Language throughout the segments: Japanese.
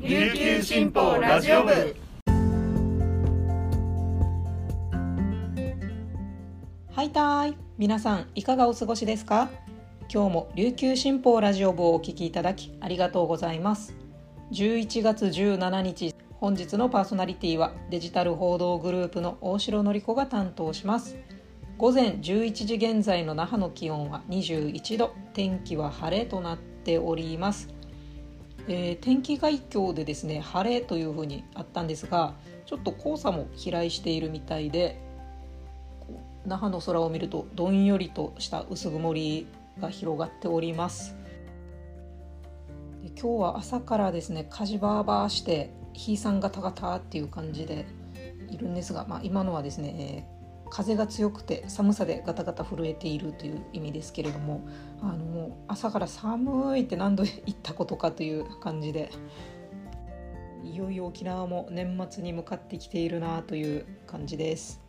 琉球新報ラジオ部。はいたい。皆さんいかがお過ごしですか？今日も琉球新報ラジオ部をお聞きいただきありがとうございます。11月17日本日のパーソナリティはデジタル報道グループの大城の子が担当します。午前11時現在の那覇の気温は21度天気は晴れとなっております。えー、天気概況でですね晴れというふうにあったんですがちょっと黄砂も飛来しているみたいで那覇の空を見るとどんよりとした薄曇りが広がっております。で今日は朝からですね火事バーバーしてひいさんガタガタっていう感じでいるんですが、まあ、今のはですね、風が強くて寒さでガタガタ震えているという意味ですけれどもあの朝から寒いって何度言ったことかという感じでいよいよ沖縄も年末に向かってきているなという感じです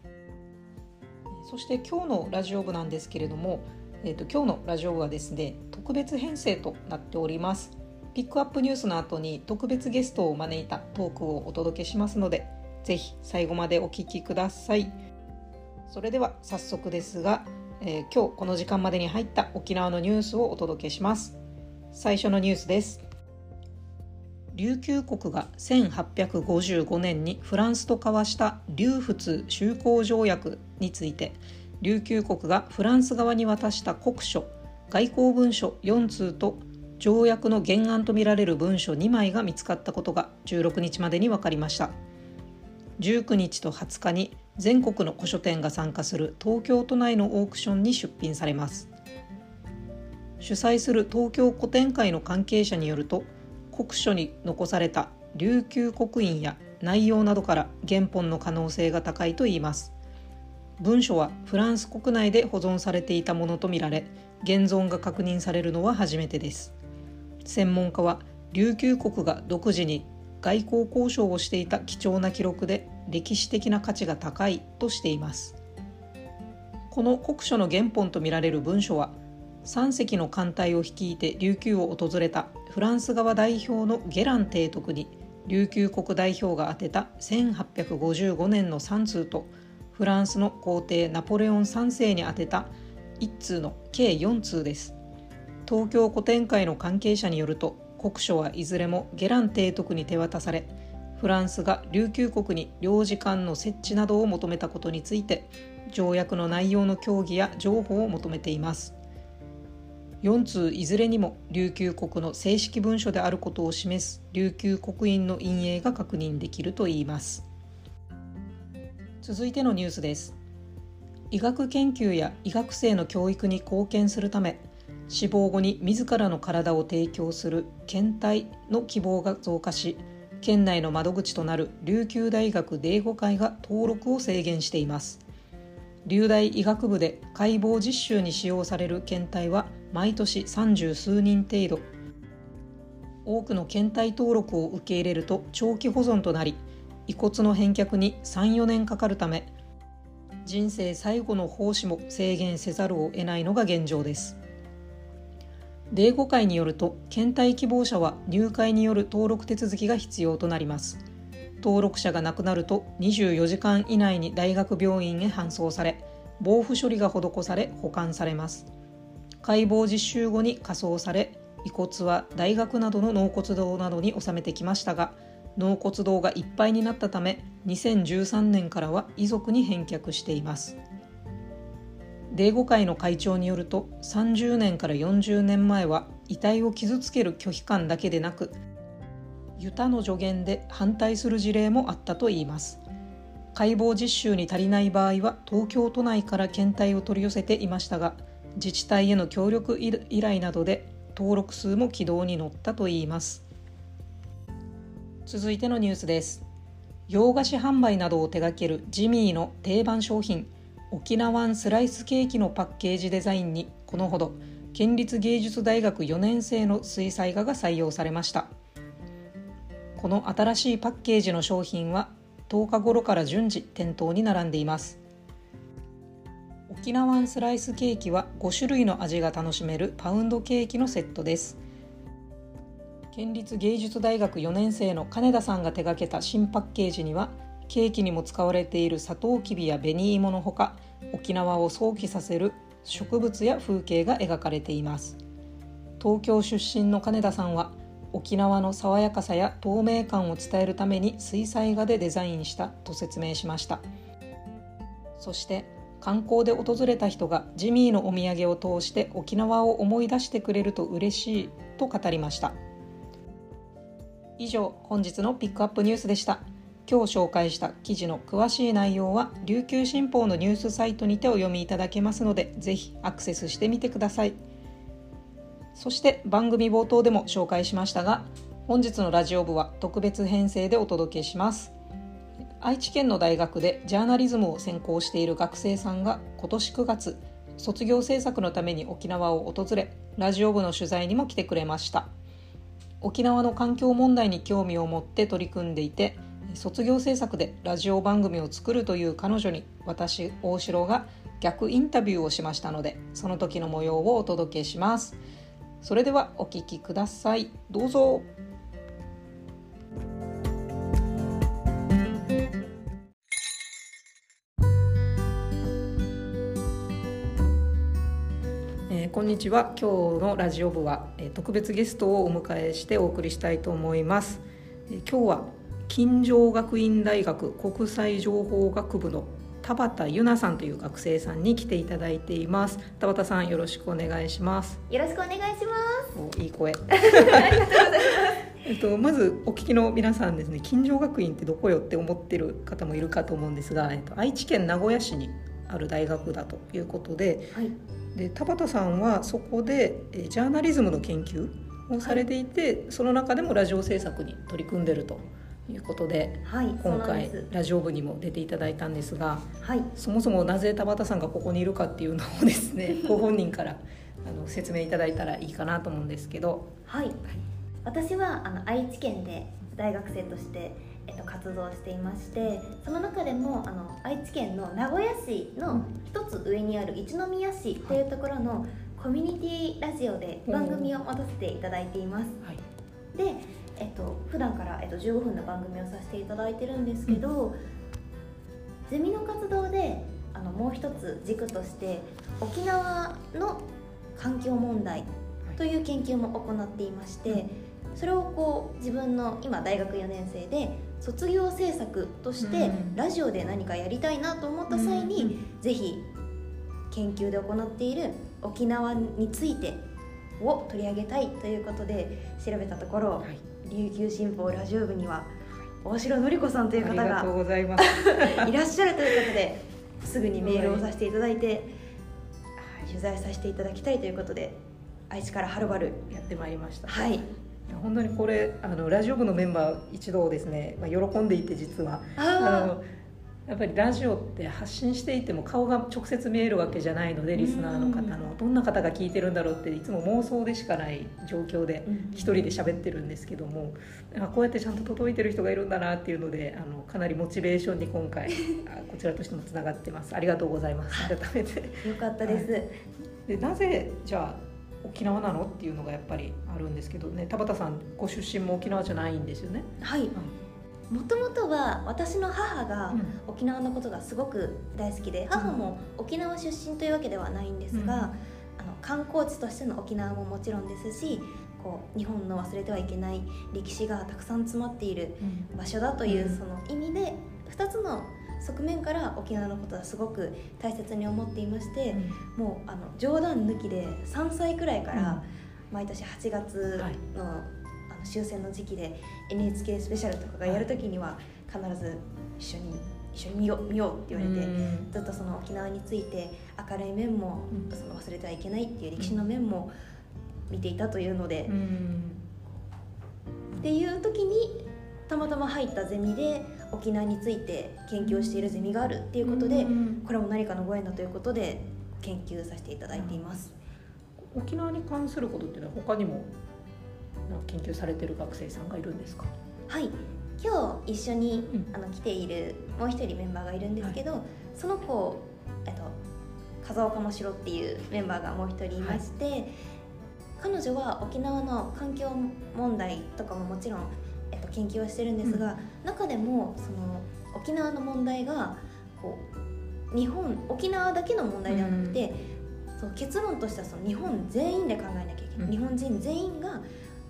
そして今日のラジオ部なんですけれども、えーと、今日のラジオ部はですね特別編成となっておりますピックアップニュースの後に特別ゲストを招いたトークをお届けしますのでぜひ最後までお聞きください。それでは早速ですが、えー、今日この時間までに入った沖縄のニュースをお届けします。最初のニュースです。琉球国が1855年にフランスと交わした琉仏修好条約について琉球国がフランス側に渡した国書外交文書4通と条約の原案とみられる文書2枚が見つかったことが16日までに分かりました。19日と20日に全国の古書店が参加する東京都内のオークションに出品されます。主催する東京古典会の関係者によると国書に残された琉球刻印や内容などから原本の可能性が高いといいます。文書はフランス国内で保存されていたものとみられ現存が確認されるのは初めてです。専門家は琉球国が独自に外交交渉をしていた貴重な記録で歴史的な価値が高いとしています。この国書の原本とみられる文書は3隻の艦隊を率いて琉球を訪れたフランス側代表のゲラン提督に琉球国代表が宛てた1855年の3通とフランスの皇帝ナポレオン3世に宛てた1通の計4通です。東京古典会の関係者によると国書はいずれもゲラン提督に手渡されフランスが琉球国に領事館の設置などを求めたことについて条約の内容の協議や情報を求めています。4通いずれにも琉球国の正式文書であることを示す琉球刻印の印影が確認できるといいます。続いてのニュースです。医学研究や医学生の教育に貢献するため死亡後に自らの体を提供する検体の希望が増加し県内の窓口となる琉球大学デーゴ会が登録を制限しています。琉大医学部で解剖実習に使用される検体は毎年三十数人程度。多くの検体登録を受け入れると長期保存となり遺骨の返却に34年かかるため人生最後の奉仕も制限せざるを得ないのが現状です。デーゴ会によると検体希望者は入会による登録手続きが必要となります。登録者が亡くなると24時間以内に大学病院へ搬送され防腐処理が施され保管されます。解剖実習後に火葬され遺骨は大学などの納骨堂などに納めてきましたが納骨堂がいっぱいになったため2013年からは遺族に返却しています。デーゴ会の会長によると30年から40年前は遺体を傷つける拒否感だけでなくユタの助言で反対する事例もあったといいます解剖実習に足りない場合は東京都内から検体を取り寄せていましたが自治体への協力依頼などで登録数も軌道に乗ったといいます続いてのニュースです洋菓子販売などを手掛けるジミーの定番商品沖縄スライスケーキのパッケージデザインにこのほど県立芸術大学4年生の水彩画が採用されました。この新しいパッケージの商品は10日頃から順次店頭に並んでいます。沖縄スライスケーキは5種類の味が楽しめるパウンドケーキのセットです。県立芸術大学4年生の金田さんが手掛けた新パッケージにはケーキにも使われているサトウキビや紅芋のほか沖縄を想起させる植物や風景が描かれています。東京出身の金田さんは沖縄の爽やかさや透明感を伝えるために水彩画でデザインしたと説明しました。そして観光で訪れた人がジミーのお土産を通して沖縄を思い出してくれると嬉しいと語りました。以上本日のピックアップニュースでした。今日紹介した記事の詳しい内容は琉球新報のニュースサイトにてお読みいただけますのでぜひアクセスしてみてください。そして番組冒頭でも紹介しましたが本日のラジオ部は特別編成でお届けします。愛知県の大学でジャーナリズムを専攻している学生さんが今年9月卒業制作のために沖縄を訪れラジオ部の取材にも来てくれました。沖縄の環境問題に興味を持って取り組んでいて卒業制作でラジオ番組を作るという彼女に私大城が逆インタビューをしましたのでその時の模様をお届けします。それではお聞きください。どうぞ。えーこんにちは。今日のラジオ部は、えー特別ゲストをお迎えしてお送りしたいと思います、えー今日は金城学院大学国際情報学部の田畑由奈さんという学生さんに来ていただいています。田畑さんよろしくお願いします。よろしくお願いしまおいい声。えっと、まずお聞きの皆さんですね。金城学院ってどこよって思ってる方もいるかと思うんですが、えっと、愛知県名古屋市にある大学だということではい、で田畑さんはそこでえージャーナリズムの研究をされていて、その中でもラジオ制作に取り組んでるということではい、今回。ラジオ部にも出ていただいたんですがはい、そもそもなぜ田畑さんがここにいるかっていうのをですね ご本人からあの説明いただいたらいいかなと思うんですけど。はい、私はあの愛知県で大学生として、えっと、活動していましてその中でもあの愛知県の名古屋市の一つ上にある一宮市というところのコミュニティラジオで番組を持たせていただいています。はいで、えっと普段からえっと15分の番組をさせていただいてるんですけど、ゼミの活動であのもう一つ軸として沖縄の環境問題という研究も行っていまして、それをこう自分の今大学4年生で卒業制作としてうん。ラジオで何かやりたいなと思った際に、うん。ぜひ研究で行っている沖縄についてを取り上げたいということで調べたところ、はい琉球新報ラジオ部には大城典子さんという方がいます。いらっしゃるということですぐにメールをさせていただいて取材させていただきたいということで愛知からはるばるやってまいりました。はい本当にこれあのラジオ部のメンバー一度ですね、まあ、喜んでいて実はああのやっぱりラジオって発信していても顔が直接見えるわけじゃないのでリスナーの方の。どんな方が聞いてるんだろうっていつも妄想でしかない状況でうん。一人で喋ってるんですけどもあこうやってちゃんと届いてる人がいるんだなっていうのであのかなりモチベーションに今回 あこちらとしてもつながってます。ありがとうございます。改めて。よかったです、でなぜじゃあ沖縄なのっていうのがやっぱりあるんですけどね田畑さんご出身も沖縄じゃないんですよね？はいもともとは私の母がうん。沖縄のことがすごく大好きで母も沖縄出身というわけではないんですが、うん。あの観光地としての沖縄ももちろんですしこう日本の忘れてはいけない歴史がたくさん詰まっている場所だといううん。その意味で2つの側面から沖縄のことはすごく大切に思っていまして、もうあの冗談抜きで3歳くらいから毎年8月の,、の終戦の時期で NHK スペシャルとかがやるときには必ず一緒に一緒に見よう見ようって言われて。うん。ずっとその沖縄について明るい面も、うん。その忘れてはいけないっていう歴史の面も見ていたというので、うん。っていう時にたまたま入ったゼミで沖縄について研究をしているゼミがあるっていうことで、うん。これも何かのご縁だということで研究させていただいています、沖縄に関することっていうのは他にもなんか研究されてる学生さんがいるんですか？はい。今日一緒に、うん。あの来ているもう一人メンバーがいるんですけど、その子、えっと、風岡真城っていうメンバーがもう一人いまして、彼女は沖縄の環境問題とかももちろん、えっと、研究はしてるんですが、中でもその沖縄の問題がこう日本沖縄だけの問題ではなくて、そう結論としてはその日本全員で考えなきゃいけない、うん。日本人全員が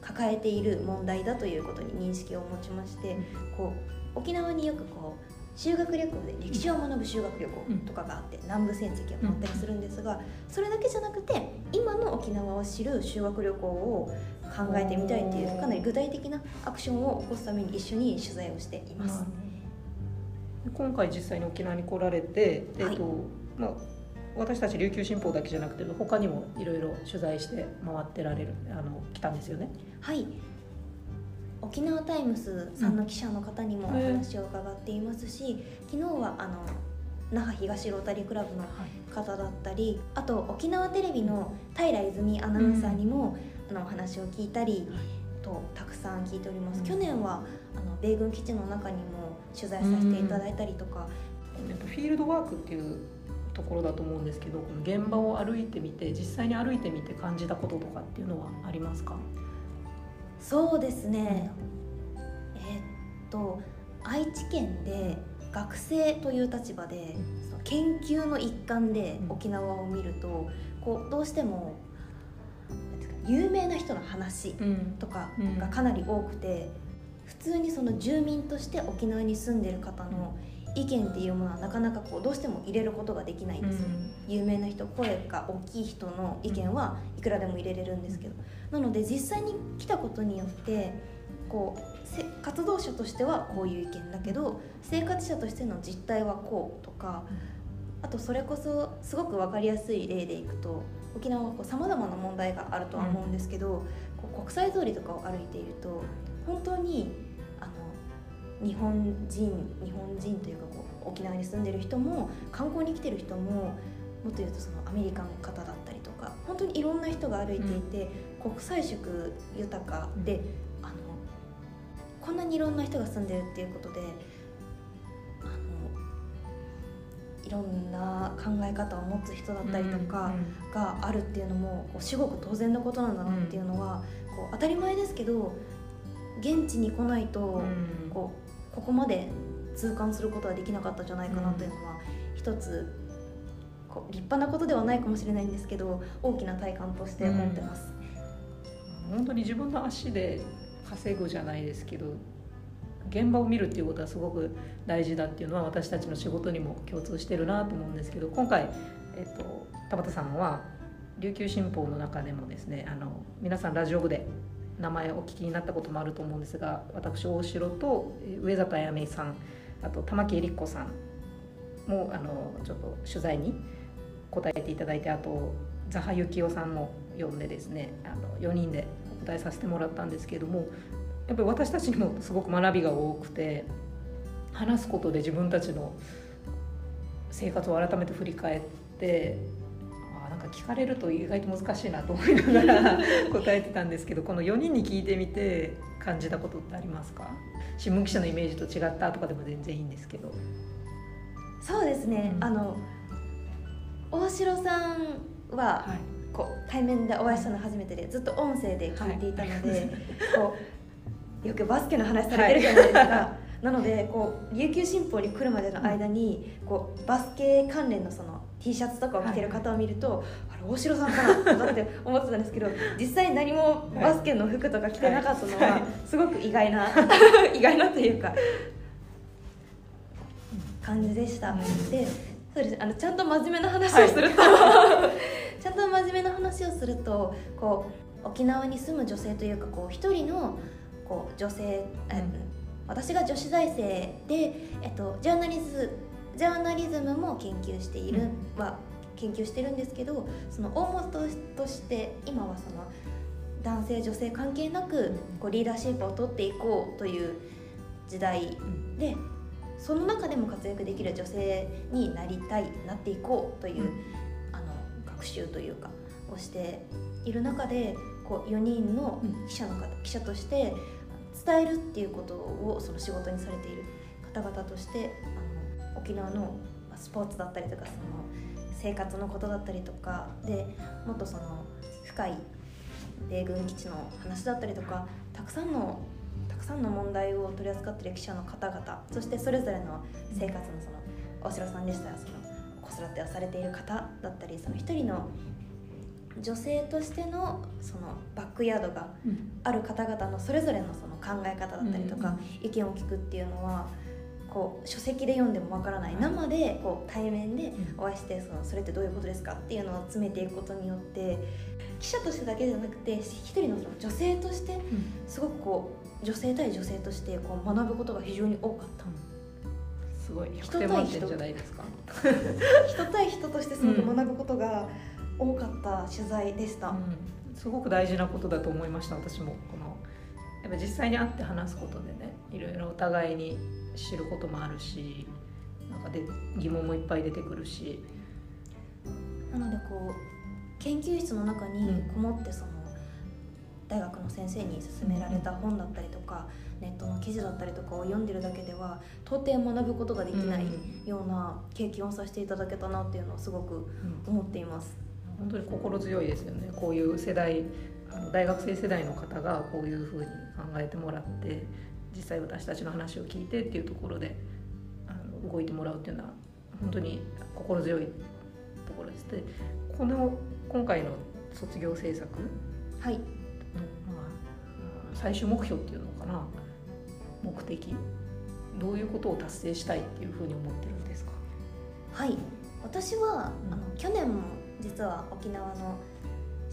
抱えている問題だということに認識を持ちまして、うんこう沖縄によくこう修学旅行で歴史を学ぶ修学旅行とかがあって、南部戦績を持ったりするんですが、それだけじゃなくて今の沖縄を知る修学旅行を考えてみたいっていうかなり具体的なアクションを起こすために一緒に取材をしています。今回実際に沖縄に来られて、えっとまあ、私たち琉球新報だけじゃなくて他にもいろいろ取材して回ってられるあの来たんですよね。はい。沖縄タイムスさんの記者の方にもおうん。話を伺っていますし、昨日はあの那覇東ロータリークラブの方だったりあと沖縄テレビの平泉アナウンサーにも、あのお話を聞いたりとたくさん聞いております、うん。去年はあの米軍基地の中にも取材させていただいたりとか、えっと、フィールドワークっていうところだと思うんですけどこの現場を歩いてみて実際に歩いてみて感じたこととかっていうのはありますか、そうですね、えーっと愛知県で学生という立場でその研究の一環でうん。沖縄を見るとこうどうしても有名な人の話うん。とかがかなり多くて、普通にその住民として沖縄に住んでる方の意見っていうものはなかなかこうどうしても入れることができないんですよ、有名な人声が大きい人の意見はいくらでも入れれるんですけど、なので実際に来たことによってこうせ活動者としてはこういう意見だけど生活者としての実態はこうとかあとそれこそすごく分かりやすい例でいくと沖縄はさまざまな問題があるとは思うんですけど、こう国際通りとかを歩いていると本当に日本人日本人というかこう沖縄に住んでる人も観光に来てる人ももっと言うとそのアメリカの方だったりとか本当にいろんな人が歩いていて、国際色豊かで、あのこんなにいろんな人が住んでるっていうことであのいろんな考え方を持つ人だったりとかがあるっていうのもこう至極当然のことなんだなっていうのは、こう当たり前ですけど現地に来ないと、こうここまで痛感することはできなかったんじゃないかなというのは、一つ立派なことではないかもしれないんですけど大きな体感として思ってます。本当に自分の足で稼ぐじゃないですけど現場を見るっていうことはすごく大事だっていうのは私たちの仕事にも共通してるなと思うんですけど今回、えっと、田畑さんは琉球新報の中でもですねあの皆さんラジオ部で名前をお聞きになったこともあると思うんですが私大城と上里彩芽さんあと玉木恵理子さんもあのちょっと取材に答えていただいてあとザハユキオさんも呼んでですねあの4人でお答えさせてもらったんですけれどもやっぱり私たちにもすごく学びが多くて話すことで自分たちの生活を改めて振り返って聞かれると意外と難しいなと思いながら 答えてたんですけどこの4人に聞いてみて感じたことってありますか？新聞記者のイメージと違ったとかでも全然いいんですけど。そうですね、うん。あの大城さんは、はい。こう対面でお会いしたの初めてでずっと音声で聞いていたので、こうよくバスケの話されてるじゃないですか、なのでこう琉球新報に来るまでの間にこうバスケ関連のその T シャツとかを着てる方を見ると、あれ大城さんかなって思ってたんですけど 実際何もバスケの服とか着てなかったのはいははすごく意外な 意外なというか感じでした。うん。でそうです。あの ちゃんと真面目な話をすると、ちゃんと真面目な話をするとこう沖縄に住む女性というかこう一人のこう女性、え私が女子大生で、えっと、ジャーナリズジャーナリズムも研究している、は研究してるんですけどその大元として今はその男性女性関係なくこうリーダーシップを取っていこうという時代でその中でも活躍できる女性になりたいなっていこうという、うん。あの学習というかをしている中でこう4人の記者の方、記者として伝えるっていうことをその仕事にされている方々として沖縄のまあスポーツだったりとかその生活のことだったりとかでもっとその深い米軍基地の話だったりとかたくさんのたくさんの問題を取り扱っている記者の方々そしてそれぞれの生活のその大城さんでしたらその子育てをされている方だったりその一人の女性としてのそのバックヤードがある方々のそれぞれのその考え方だったりとか、意見を聞くっていうのはこう書籍で読んでもわからない。生でこう対面でお会いしてそのそれってどういうことですかっていうのを詰めていくことによって記者としてだけじゃなくて一人のその女性としてすごくこう女性対女性としてこう学ぶことが非常に多かった。すごい100点満点じゃないですか人 対人としてすごく学ぶことが多かった取材でした、うん、すごく大事なことだと思いました私も。このやっぱ実際に会って話すことでねいろいろお互いに知ることもあるしなんかで疑問もいっぱい出てくるし。なのでこう研究室の中にこもってその、大学の先生に勧められた本だったりとか、ネットの記事だったりとかを読んでるだけでは到底学ぶことができないような経験をさせていただけたなっていうのをすごく思っています。本当に心強いですよね。こういう世代あの大学生世代の方がこういうふうに考えてもらって実際私たちの話を聞いてっていうところであの動いてもらうっていうのは本当に心強いところです。でこの今回の卒業制作はい、まあ、最終目標っていうのかな。目的。どういうことを達成したいっていうふうに思ってるんですか？はい。私は、うん。あの去年も実は沖縄の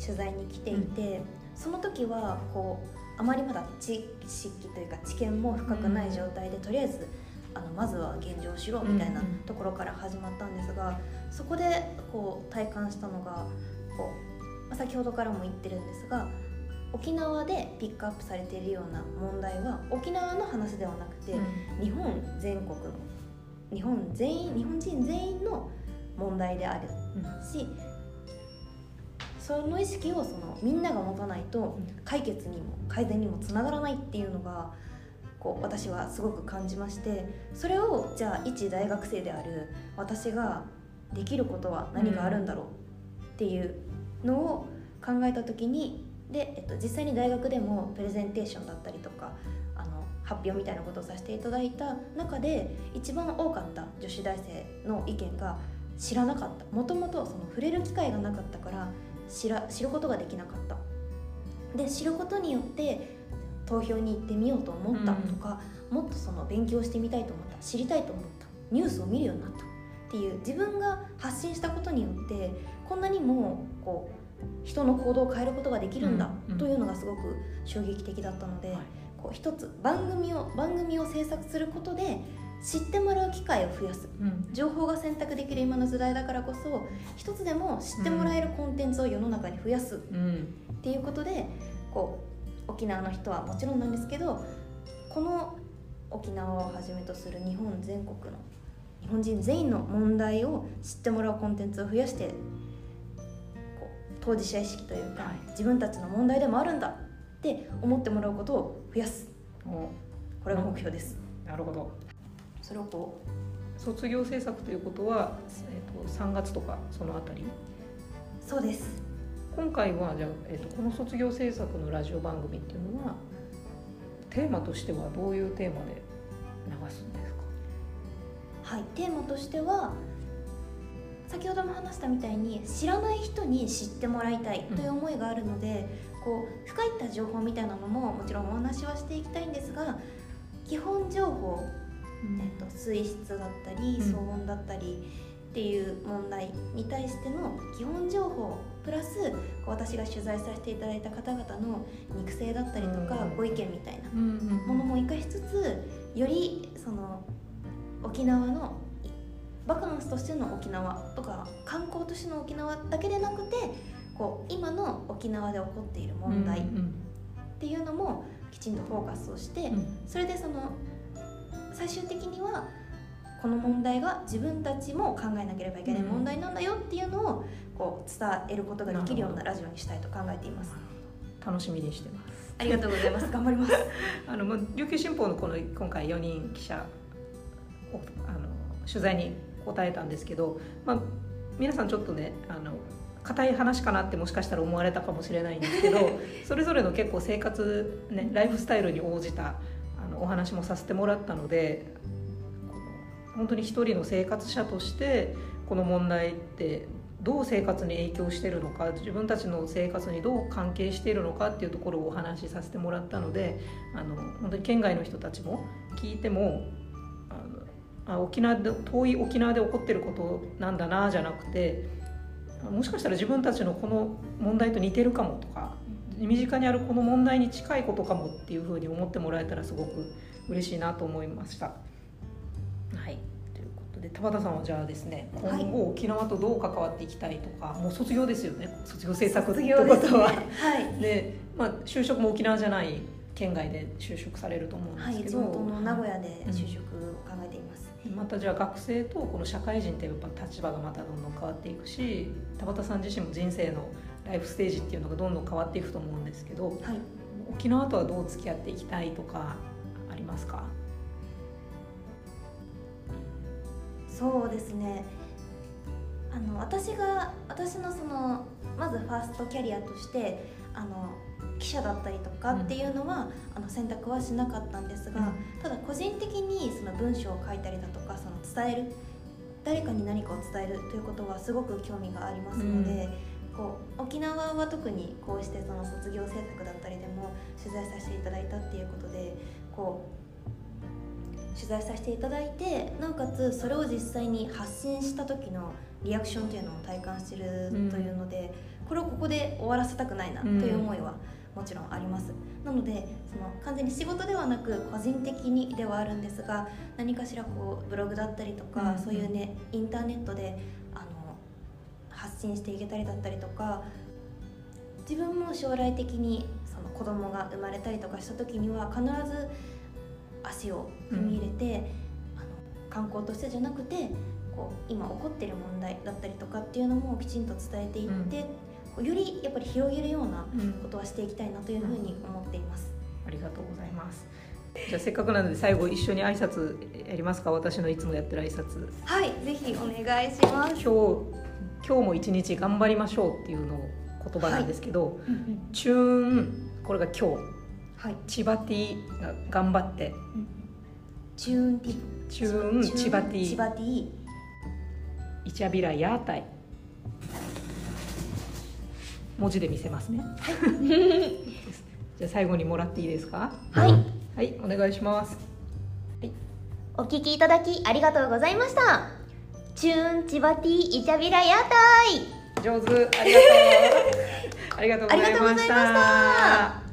取材に来ていて、その時はこうあまりまだ知識というか知見も深くない状態で、とりあえずあのまずは現状を知ろうみたいなところから始まったんですが、そこでこう体感したのがこう、まあ、先ほどからも言ってるんですが沖縄でピックアップされているような問題は沖縄の話ではなくて、日本全国の日本全員日本人全員の問題であるしその意識をそのみんなが持たないと解決にも改善にもつながらないっていうのがこう私はすごく感じましてそれをじゃあ一大学生である私ができることは何があるんだろうっていうのを考えた時にで、えっと、実際に大学でもプレゼンテーションだったりとかあの発表みたいなことをさせていただいた中で一番多かった女子大生の意見が知らなかった。もともとその触れる機会がなかったから知ら知ることができなかった。で知ることによって投票に行ってみようと思ったとか、もっとその勉強してみたいと思った知りたいと思ったニュースを見るようになったっていう自分が発信したことによってこんなにもこう人の行動を変えることができるんだうんうん。というのがすごく衝撃的だったので、はい。こう一つ番組を番組を制作することで知ってもらう機会を増やす。うん。情報が選択できる今の時代だからこそ一つでも知ってもらえるコンテンツを世の中に増やす。っうん。ていうことでこう沖縄の人はもちろんなんですけどこの沖縄をはじめとする日本全国の日本人全員の問題を知ってもらうコンテンツを増やしてこう当事者意識というか、はい。自分たちの問題でもあるんだって思ってもらうことを増やす。お。これが目標です。なるほどそれをこう卒業制作ということは、えー、と3月とかそのあたり？そうです。今回はじゃあ、えー、とこの卒業制作のラジオ番組っていうのはテーマとしてはどういうテーマで流すんですか？はい、テーマとしては先ほども話したみたいに知らない人に知ってもらいたいという思いがあるので、こう深いった情報みたいなのももちろんお話はしていきたいんですが基本情報、えっと、水質だったりうん。騒音だったりっていう問題に対しての基本情報プラス私が取材させていただいた方々の肉声だったりとかうん。ご意見みたいなものも生かしつつよりその沖縄のバカンスとしての沖縄とか観光としての沖縄だけでなくてこう今の沖縄で起こっている問題っうんていうのもきちんとフォーカスをしてうん。それでその最終的にはこの問題が自分たちも考えなければいけない問題なんだよっていうのをこう伝えることができるようなラジオにしたいと考えています。楽しみにしてますありがとうございます。頑張ります。あのまあ琉球新報のこの今回4人記者をあの取材に答えたんですけど、まあ、皆さんちょっとねあの硬い話かなってもしかしたら思われたかもしれないんですけど それぞれの結構生活、ね、ライフスタイルに応じたあお話もさせてもらったので本当に一人の生活者としてこの問題ってどう生活に影響してるのか自分たちの生活にどう関係しているのかっていうところをお話しさせてもらったのであの本当に県外の人たちも聞いてもあのあ沖縄で遠い沖縄で起こってることなんだなじゃなくてもしかしたら自分たちのこの問題と似てるかもとか身近にあるこの問題に近いことかもっていうふうに思ってもらえたらすごく嬉しいなと思いました。はい。ということで田畑さんはじゃあですね今後沖縄とどう関わっていきたいとか、もう卒業ですよね。卒業制作ってことは。はい。で、まあ、就職も沖縄じゃない県外で就職されると思うんはい、ですけど、地元の名古屋で就職またじゃあ学生とこの社会人ってやっぱ立場がまたどんどん変わっていくし田畑さん自身も人生のライフステージっていうのがどんどん変わっていくと思うんですけどはい。沖縄とはどう付き合っていきたいとかありますか？そうですね。あの私が私のそのまずファーストキャリアとしてあの記者だったりとかっていうのは、あの選択はしなかったんですが、うん。ただ個人的にその文章を書いたりだと伝える。誰かに何かを伝えるということはすごく興味がありますので、こう沖縄は特にこうしてその卒業制作だったりでも取材させていただいたっていうことでこう取材させていただいてなおかつそれを実際に発信した時のリアクションというのを体感してるというので、これをここで終わらせたくないなという思いはもちろんあります、なのでその完全に仕事ではなく個人的にではあるんですが何かしらこうブログだったりとか、うんそういうねインターネットであの発信していけたりだったりとか自分も将来的にその子供が生まれたりとかした時には必ず足を踏み入れて、あの観光としてじゃなくてこう今起こってる問題だったりとかっていうのもきちんと伝えていって、こうよりやっぱり広げるようなうん。ことはしていきたいなというふうに思っています。ありがとうございます。じゃあせっかくなので最後一緒に挨拶やりますか？私のいつもやってる挨拶。はい、ぜひお願いします。今日今日も一日頑張りましょうっていうのを言葉なんですけど、チューンこれが今日。はい、チバティが頑張って。チューンティチューンチバティチバティイチャビラヤータイ文字で見せますね。じゃあ最後にもらっていいですか？はい、はいお願いします。お聞きいただきありがとうございました。チューンチバティイチャビラヤタイ上手。ありがとう。ありがとうございましありがとうございましたた